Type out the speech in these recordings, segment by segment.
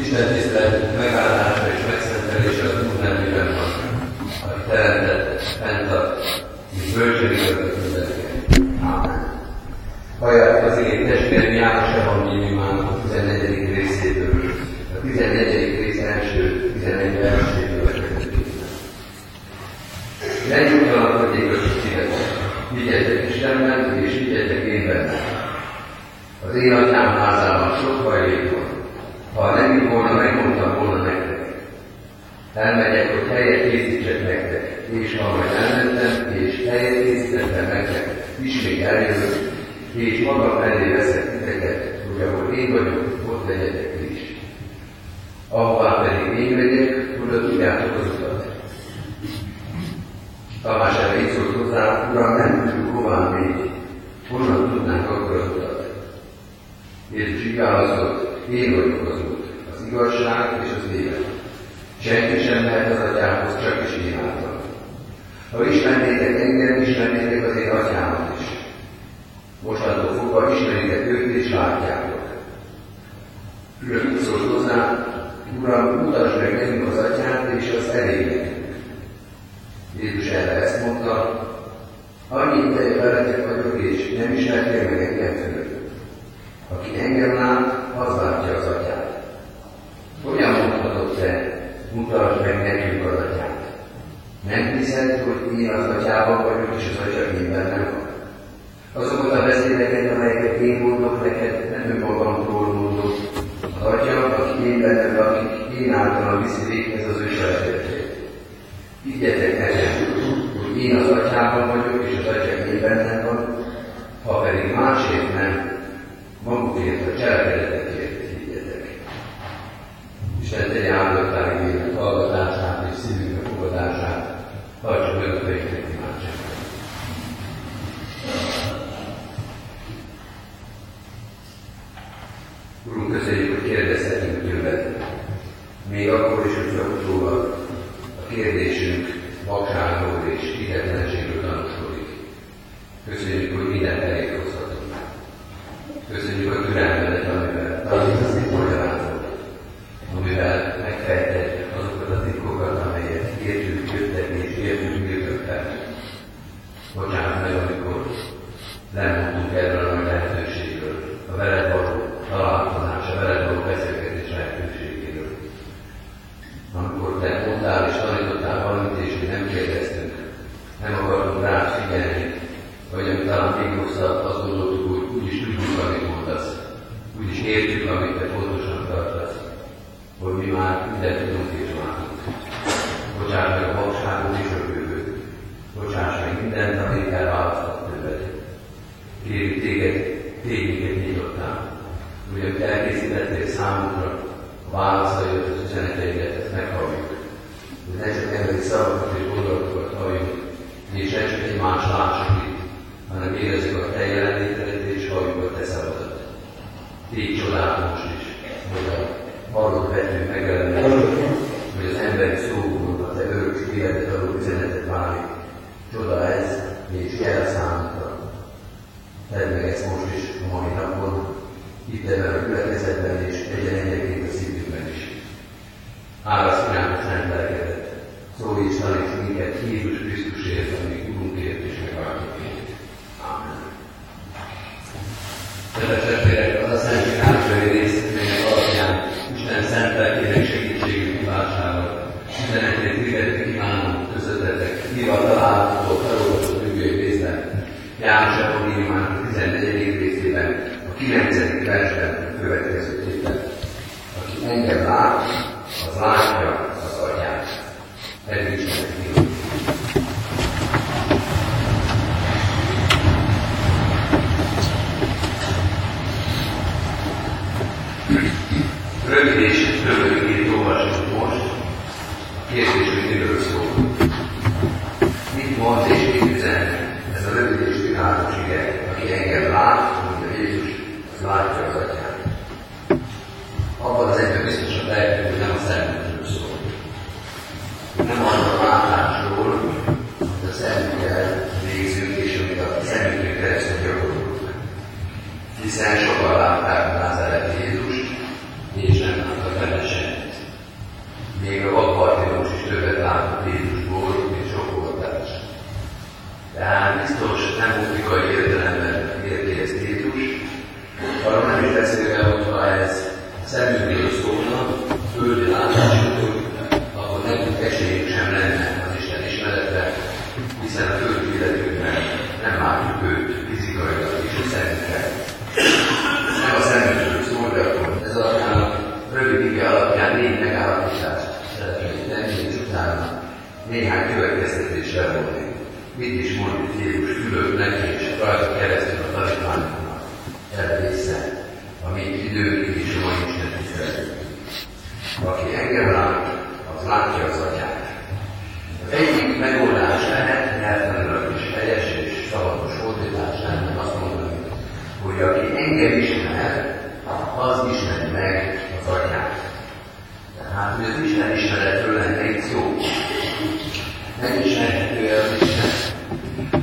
Isten tisztelet megállása és megszentelése az Úr nemében van, aki teremtett, fenntart, és bölcsőrikat mindenket. Amen. Hallják az én testvérem János Evangéliumának a 14. részéből, a 14. rész első 11 verséből. Ne nyugtalakodjék a szívetek, vigyetek Istenben, és vigyetek én bennem. Az én atyám házában sok hajlék van. Ha nem így volna, megmondtam volna nektek. Elmegyek, hogy helyet készítsek nektek, és ha majd elmentem, és helyet készítettem nektek, ismét eljövök, és magam elé veszek titeket, hogy ahol én vagyok, ott legyetek is. Ahová pedig én megyek, oda tudjátok az utat. Tamás erre így szólt hozzá, Uram, nem tudjuk hová még, honnan tudnánk akkor az utat. Jézus így válaszolt, én vagyok az út, az igazság és az élet. Senki sem mehet az atyához, csak is én által. Ha ismernétek engem, ismernétek az én atyámat is. Mostantól fogva ismeritek őt és látjátok. Külön úgy szólt hozzá, Uram, mutasd meg nekünk az atyát, és az elég nekünk. Jézus erre ezt mondta, annyi ideje veletek vagyok, és nem ismertél meg engem fölött. Aki engem lát, az látja az atyát. Hogyan mondhatod te, mutasd meg nekünk az atyát? Nem hiszed, hogy én az atyában vagyok, és az atya én bennem van? Azokat a beszédeket, amelyeket én mondok neked, nem önmagamtól mondok. Az atya, aki én bennem, akik én általam viszi véghez az ő szeretetét. Higgyetek nekem, hogy én az atyában vagyok, és az atya én bennem van, ha pedig másért nem, magukért, a cselekedetekért higgyetek. Isten tegye áldottára élet hallgatását és szívünkbe fogadását, tartsa meg a fejeknek imádságát. Urunk, köszönjük, hogy kérdezhetünk tőled. Még akkor is, hogyha utólag a kérdésünk vakságról és hitetlenségről tanúskodik. Köszönjük, hogy mindent eléghozhatunk. Köszönjük a türelmedet, amivel tanítasz magyarázol, amivel megfejted azokat a titkokat, amelyet értünk jöttek és értünk jöttek Bocsánat meg, amikor nem mondtunk erről a nagy lehetőségről, a veled való találkozás, a veled való beszélgetés lehetőségéről. Amikor te mondtál és tanítottál valamit, és mi nem kérdeztünk, nem akartunk rá figyelni, vagy amit talán még rosszabb, azt gondoltuk, hogy úgyis tudjuk, amit mondasz, úgyis értjük, amit te fontosan tartasz, hogy mi már mindent tudunk és látunk. Bocsáss meg a vakságot és a bővőt. Bocsáss meg mindent, amit elválasztott tőled. Kérjük téged, téged nyitottál, hogy amit elkészítettél számunkra, a válaszaidat, az üzeneteidet, ezt meghalljuk. Hogy ne csak emberi szavakat és gondolatokat halljuk, és ne csak egymás lássuk itt, hanem érezzük a te jelenlétedet és halljuk a te szavadat. Tégy csodát most is, hogy a hallott vetünk megjelenés, hogy az emberi szóból a te örök életet adó üzenetet válik. Csoda ez, és kell számunkra. Tedd meg ezt most is a mai napon, itt ebben a következetben, és egyen egyeként a szívünkben is. Árasz szent lelkedet, szólj és taníts minket Jézus szemüvegén szólnak, földi látás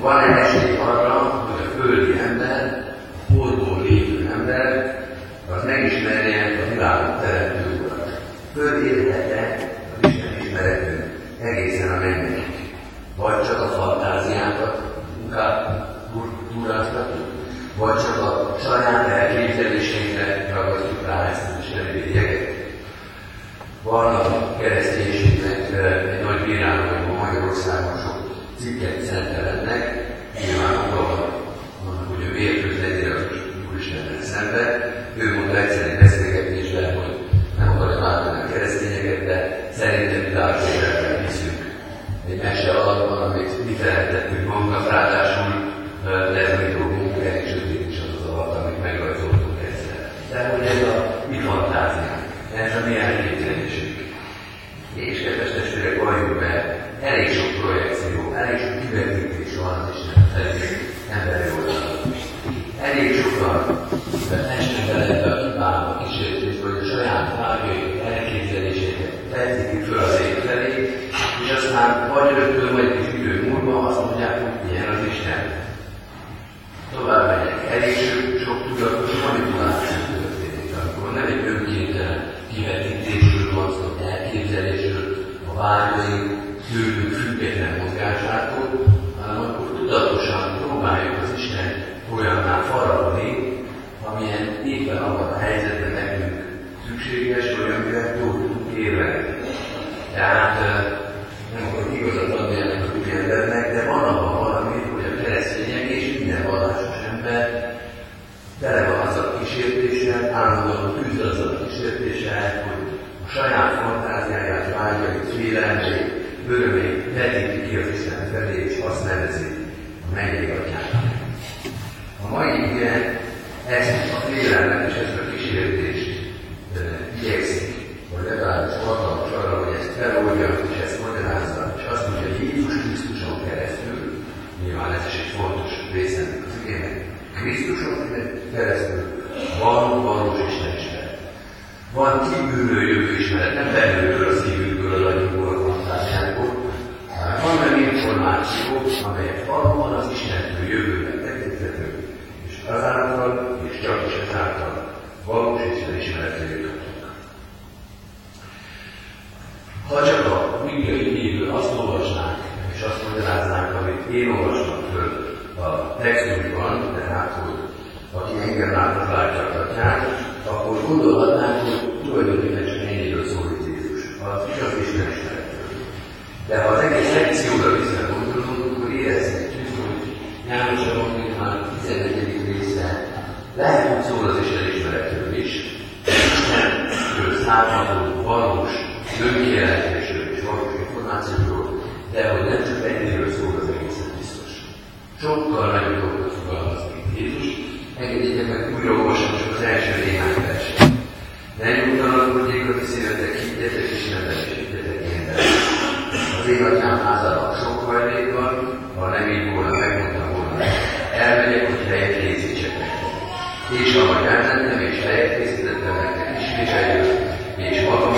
van-e esély arra, hogy a földi ember, a bolygón lévő ember, az megismerje a világot teremtő urat. Földi élete az Isten ismerető, egészen a mennyekig. Vagy csak a fantáziákat túráztatjuk, vagy csak a saját elképzeléseinkre ragasztjuk rá ezt az Isten Van a kereszténységnek eh, egy nagy bírálat, hogy Magyarországon sok cikket szentelnek, nyilván abban vannak, hogy a vértőt legyen az Úristen szembe. Ő mondta egyszerűen beszélgetésben, hogy nem akarja bántani a keresztényeket, de szerintem itt átérelben hiszünk. Egy mese arra amit mi feleltettünk magunknak, ráadásul lehetünk magunk, elég sötét is az az alatt, amit megrajzoltunk ezzel. De hogy ez a mi fantáziánk, ez a mi ha nem így volna, megmondtam volna, elmegyek, hogy helyet készítsek nektek. És ahogy elmentem, és helyet készítettem nektek is, és eljött, és magam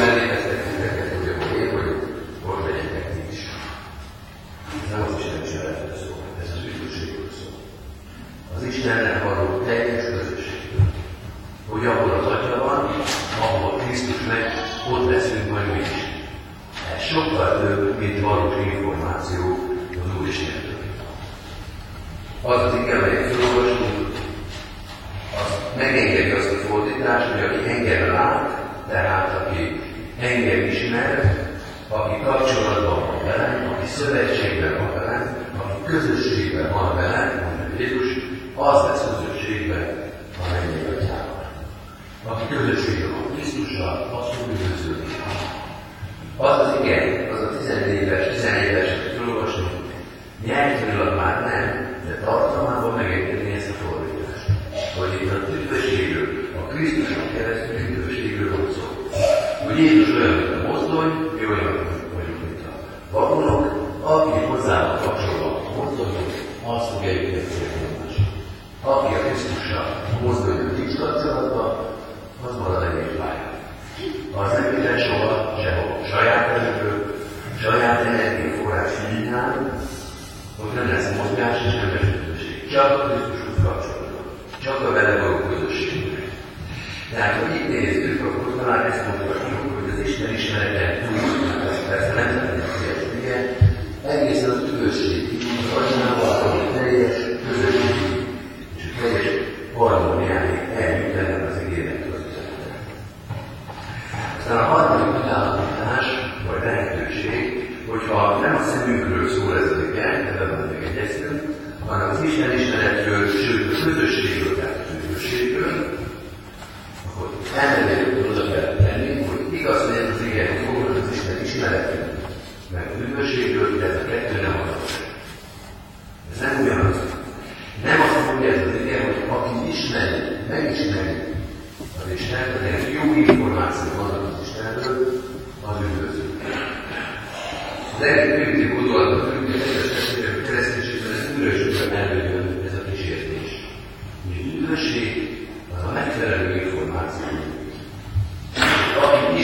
a Krisztussal hosszú üdvözlődés. Az az igen, az a 14 éves, 14 éves, hogy olvasni, nyelvtől már nem, de tartalmában megengedni ezt a fordítást. Hogy itt a üdvösségről, a Krisztuson keresztül üdvösségről van szó. Hogy Jézus olyan, mint a mozdony, mi olyan vagyunk, mint a vagonok, aki hozzá van kapcsolva a mozdonyok, azt fogja őket Aki a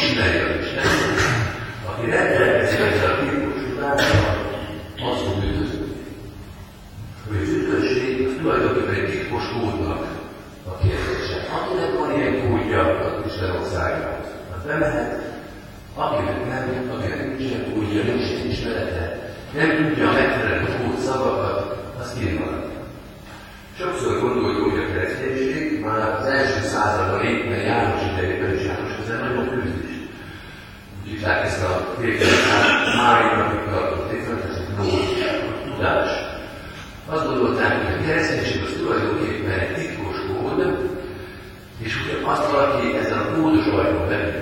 ismerje Isten, aki rendelkezik ezzel a bírós tudással, azon üdvözlődik. Hogy az üdvösség tulajdonképpen egy titkos kódnak a kérdése. Akinek van ilyen kódja az Isten országában, az bemehet, akinek nem, akinek nincs ilyen kódja, nincs ilyen ismerete, nem tudja a megfelelő kód szavakat, az kimarad. Sokszor gondoljuk, hogy a kereszténység már az első században éppen János idejében és János közel nagyon küzdés vizsgál ezt a kérdést, hát Máriának tartott létrehozásnak a tudás. Azt gondolták, hogy a kereszténység az tulajdonképpen egy titkos mód, és ugye azt valaki ezen a módosajban belül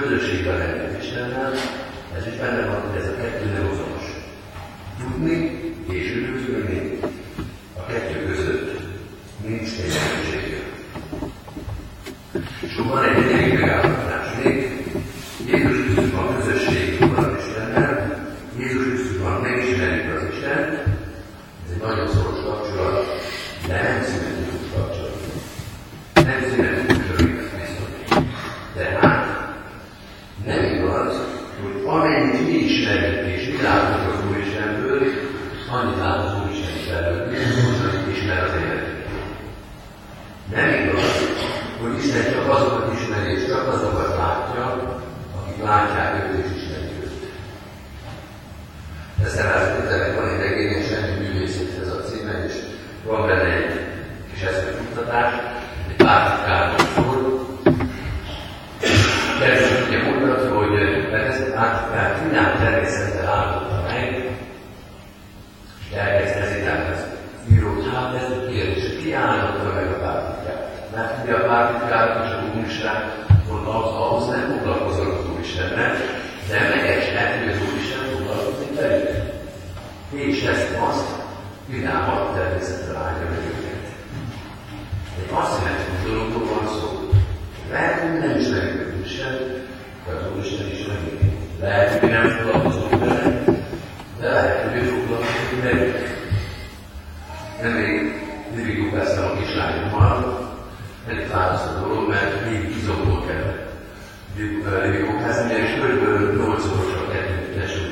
közösségben lehetünk Istennel, ez is benne van, hogy ez a kettő nem azonos. Tudni és üdvözlő o André se foi da tarde, Győből, Jókház, és körülbelül 8 óra együttes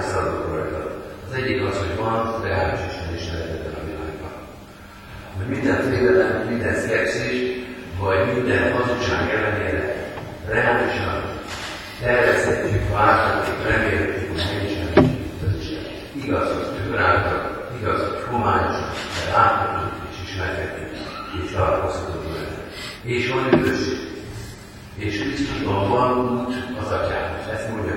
változtatnak rajta. Az egyik az, hogy van reális hát Isten és lehetetlen a világban. Hogy minden félelem, minden szexis, vagy minden hazugság ellenére reálisan tervezhetjük, várhatjuk, remélhetjük, hogy nincsen az Isten. Igaz, hogy tökráltak, igaz, hogy homályos, de láthatjuk és ismerhetjük, és találkozhatunk vele. És van üdvösség. És Krisztusban van út az atyához. Ezt mondja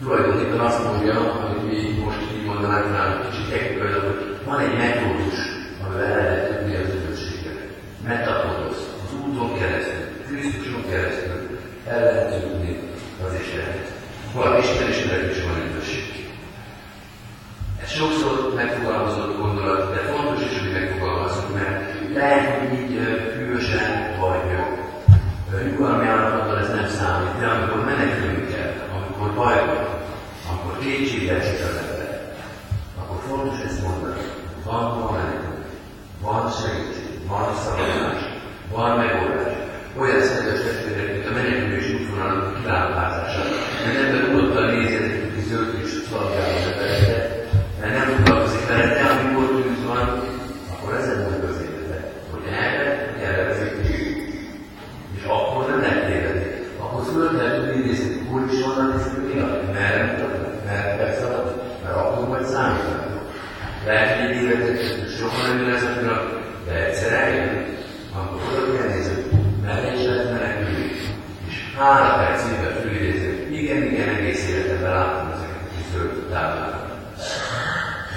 tulajdonképpen azt mondja, amit mi most így mondanánk rá, kicsit egyébként, hogy van egy metódus, amivel el lehet tudni az üdvösséget. Metapodosz, az úton keresztül, Krisztuson keresztül el lehet tudni az Istenet. Valami Isten ismeret is van üdvösség. Ez sokszor megfogalmazott gondolat, de fontos is, hogy megfogalmazzuk, mert lehet, hogy így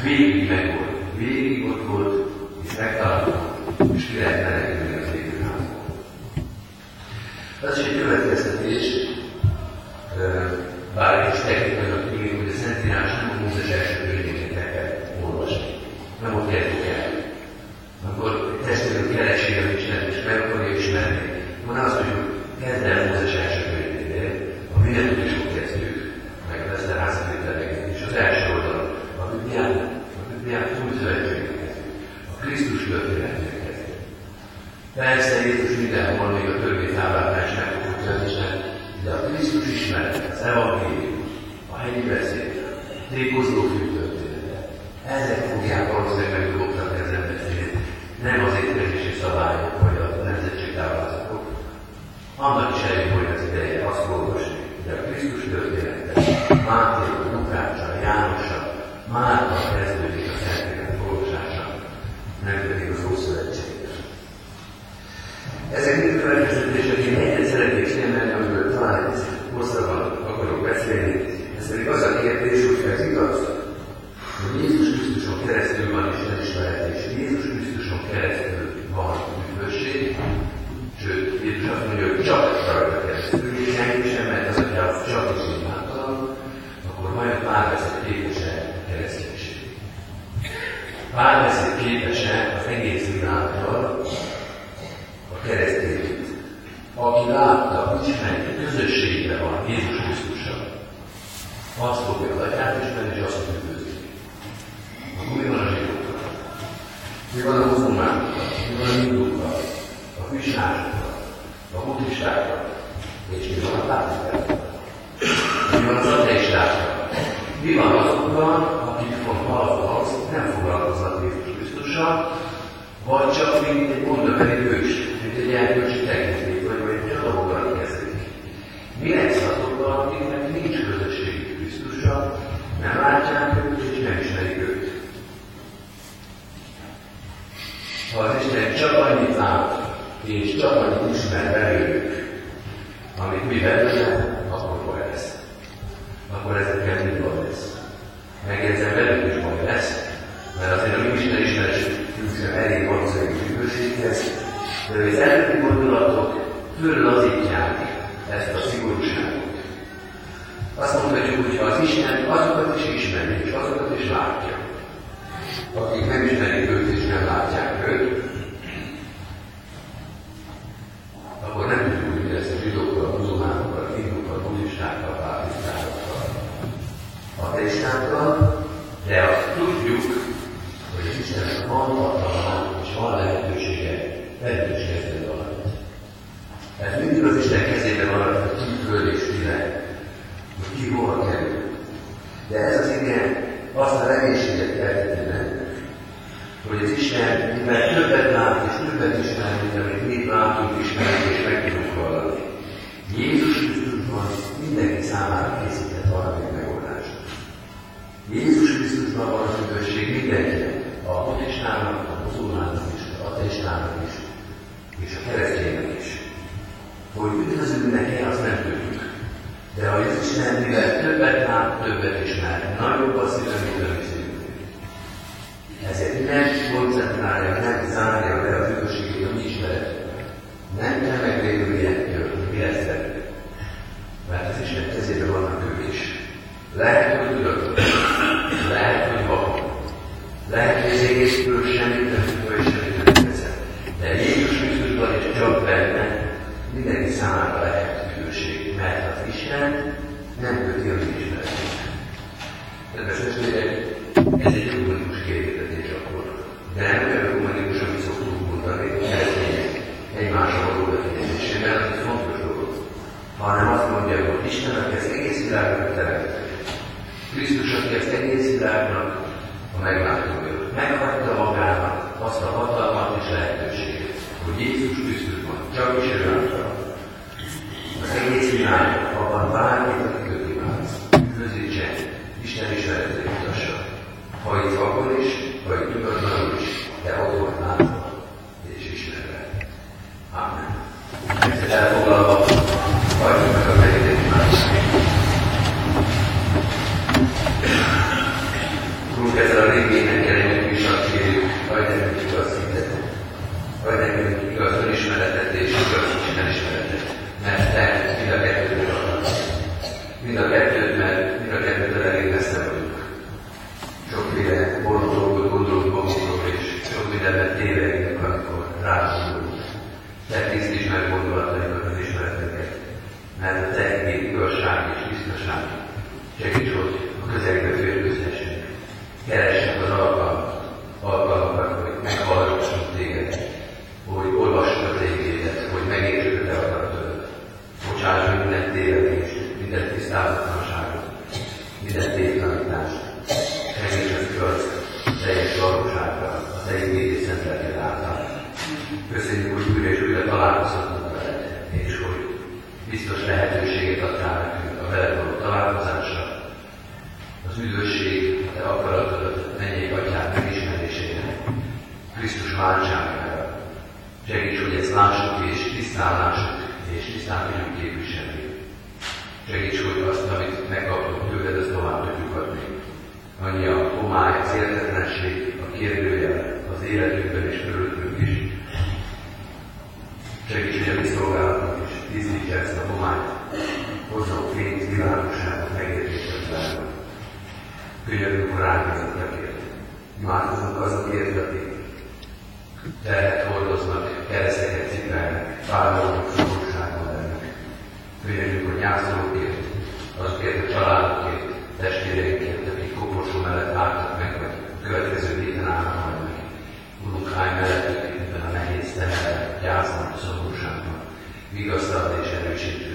végig megvolt, végig ott volt, és megtalálta Possible. Maç kopuyorlar. Ertesi gün alıyorsun. Bűnösséghez, de az előbbi gondolatok fölazítják ezt a szigorúságot. Azt mondhatjuk, hogy az Isten azokat is ismeri, és azokat is látja. Akik nem ismerik őt és nem látják őt, akkor nem tudjuk, hogy ezt a zsidókkal, a muzulmánokkal, a hindukkal, buddhistákkal, pátisztákkal, ateistákkal, de azt tudjuk, hogy az Istennek van hatalma és van lehetősége felelős kezdeni valamit. Ez mindig az Isten kezében van, hogy ki föl és világ hogy ki hova kerül. De ez az igen azt a reménységet kelteti meg, hogy az Isten, mivel többet lát és többet ismer, mint amit mi látunk, ismerünk és meg tudunk hallani. Jézus Krisztusban mindenki számára készített valami megoldást. Jézus Krisztusban van az üdvösség mindenkinek, a buddhistának, a muzulmának is, az ateistának is, és a kereszténynek is. Hogy üdvözülnek-e, azt nem tudjuk. De ha az Isten, mivel többet lát, többet ismer, nagyobb a szíve, mint Ezért nem koncentrálja, nem zárja le az üdvösségét a mi ismeretünkbe. Nem kell megrédülni ettől, hogy mi lesz velük. Mert az Isten kezében vannak ők is. Lehet, hogy tudatos, lehet, hogy vakon, lehet, hogy az egészből semmit nem tudja és semmit nem kezel. De Jézus Krisztusban és csak benne mindenki számára lehet üdvösség, mert az Isten nem köti a mi ismeretünk. Kedves testvérek, ez egy humanikus kérdetés akkor. De nem olyan humanikus, amit szoktunk mondani, keresztények egymásra való befejezésében, az egy fontos dolog. Hanem azt mondja, hogy Isten, aki az egész világot teremtett, Krisztus, aki az egész világnak a meglátója, meghagyta magának azt a hatalmat és lehetőséget, hogy Jézus Krisztusban csak is ő az egész világot, abban bármit, aki köti válsz, közítse, Isten ismeretét mutassa. Ha itt vakon is, vagy tudatlanul is, de ott látva és ismerve. Ezzel elfoglalva, hagyjuk meg a megidézést Úrunk, ezzel a régének jelenjük is azt kérjük, hagyd nekünk igaz hitet, hagyd nekünk igaz önismeretet és igaz Isten ismeretet, mert Te mind a kettőt akarsz. Mind a kettőt, mert mind a kettőt elég messze vagyunk. Sokféle bolond dolgot gondolunk magunkról, és sok mindenben tévedünk, amikor rávondulunk. Te tisztíts meg gondolatainkat az ismeretünket, mert a Te igazság és tisztaság segíts, hogy a közelbe férkőzhessünk keressük az alkalmat, alkalmakat, hogy meghallgassunk téged, hogy olvassuk a tégédet, hogy megértsük a te akaratodat. Bocsáss minden tévedést, minden tisztázatlanságot, minden tétlanítást. Segíts az igaz, teljes valósággal, a te igény szentelked által. Köszönjük, hogy újra és újra találkozhatunk veled, és hogy biztos lehetőséget adtál nekünk a veled való találkozásra, az üdvösség, a te akaratodat, mennyei atyád megismerésére, Krisztus váltságára. Segíts, hogy ezt lássuk és tisztán lássuk, és tisztán tudjuk képviselni. Segíts, hogy azt, amit megkaptunk tőled, azt tovább tudjuk adni. Annyi a homály, az értetlenség, a kérdőjel az életünkben és körülöttünk is. Segíts, hogy a mi szolgálatunk is tisztítja ezt a homályt, hozzon fényt, világosságot, megértést a világon. Könyörgünk a ráközöttekért. Imádkozunk azokért, akik terhet hordoznak, kereszteket cipelnek, vállalnak szomorúságon lennek. Könyörgünk a nyászolókért, azokért a családokért, testvéreinkért, akik koporsó mellett álltak meg, vagy a következő héten állnak majd meg. Urunk, állj mellettük a nehéz teherben, gyásznak, szomorúságban vigasztalni és erősít